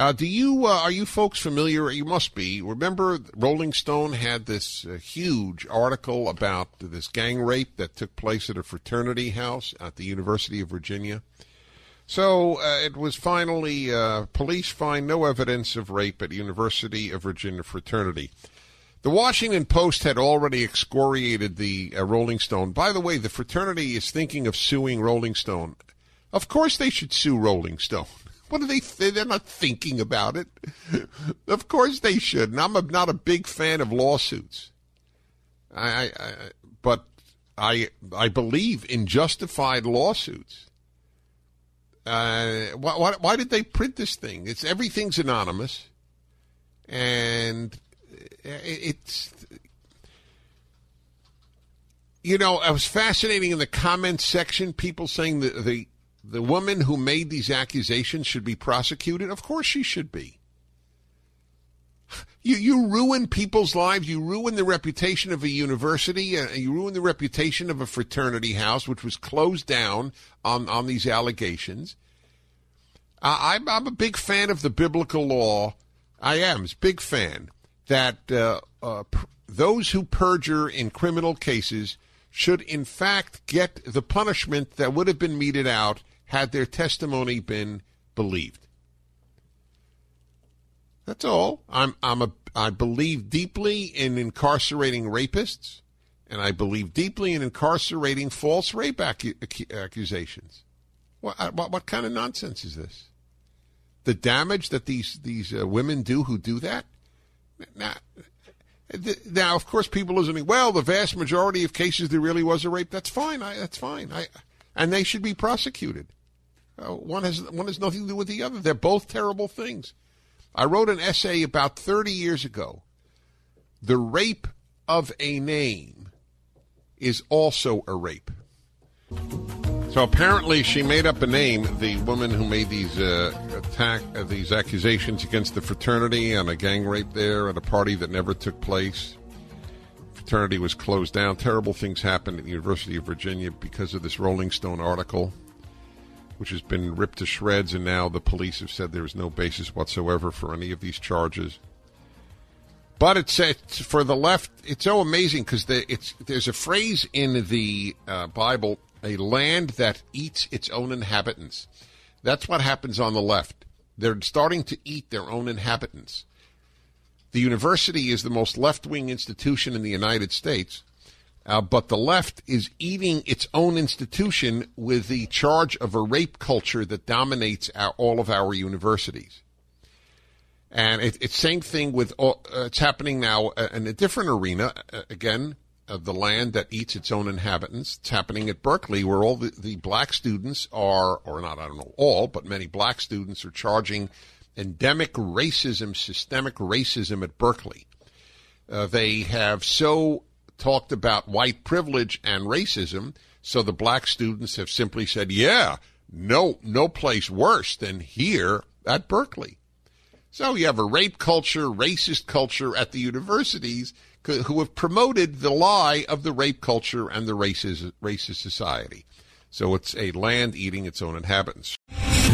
Uh, do you uh, are you folks familiar? You must be. Remember, Rolling Stone had this uh, huge article about this gang rape that took place at a fraternity house at the University of Virginia. So uh, it was finally uh, police find no evidence of rape at University of Virginia fraternity. The Washington Post had already excoriated the uh, Rolling Stone. By the way, the fraternity is thinking of suing Rolling Stone. Of course, they should sue Rolling Stone. What are they? Th- they're not thinking about it. of course they should. And I'm a, not a big fan of lawsuits. I, I, I, but I, I believe in justified lawsuits. Uh, why, why, why did they print this thing? It's everything's anonymous, and it's you know, I was fascinating in the comments section. People saying that the the woman who made these accusations should be prosecuted? Of course she should be. You you ruin people's lives. You ruin the reputation of a university. Uh, you ruin the reputation of a fraternity house, which was closed down on on these allegations. I'm I'm a big fan of the biblical law. I am a big fan that uh, uh those who perjure in criminal cases should in fact get the punishment that would have been meted out had their testimony been believed. That's all. I'm I'm a I believe deeply in incarcerating rapists, and I believe deeply in incarcerating false rape acu- accusations. What, uh, what, what kind of nonsense is this? The damage that these these uh, women do who do that. Now, now, of course, people are saying, "Well, the vast majority of cases there really was a rape." That's fine. I, that's fine. I, and they should be prosecuted. Uh, one has one has nothing to do with the other. They're both terrible things. I wrote an essay about 30 years ago. The rape of a name is also a rape. So apparently, she made up a name. The woman who made these uh, attack uh, these accusations against the fraternity on a gang rape there at a party that never took place. Fraternity was closed down. Terrible things happened at the University of Virginia because of this Rolling Stone article which has been ripped to shreds, and now the police have said there is no basis whatsoever for any of these charges. But it's, it's for the left. It's so amazing because the, there's a phrase in the uh, Bible: "A land that eats its own inhabitants." That's what happens on the left. They're starting to eat their own inhabitants. The university is the most left-wing institution in the United States uh, but the left is eating its own institution with the charge of a rape culture that dominates our, all of our universities. And it, it's same thing with uh, it's happening now uh, in a different arena. Uh, again, the land that eats its own inhabitants. It's happening at Berkeley, where all the, the black students are, or not, I don't know all, but many black students are charging endemic racism, systemic racism at Berkeley. Uh, they have so talked about white privilege and racism. So the black students have simply said, yeah, no, no place worse than here at Berkeley. So you have a rape culture, racist culture at the universities who have promoted the lie of the rape culture and the racist, racist society. So it's a land eating its own inhabitants.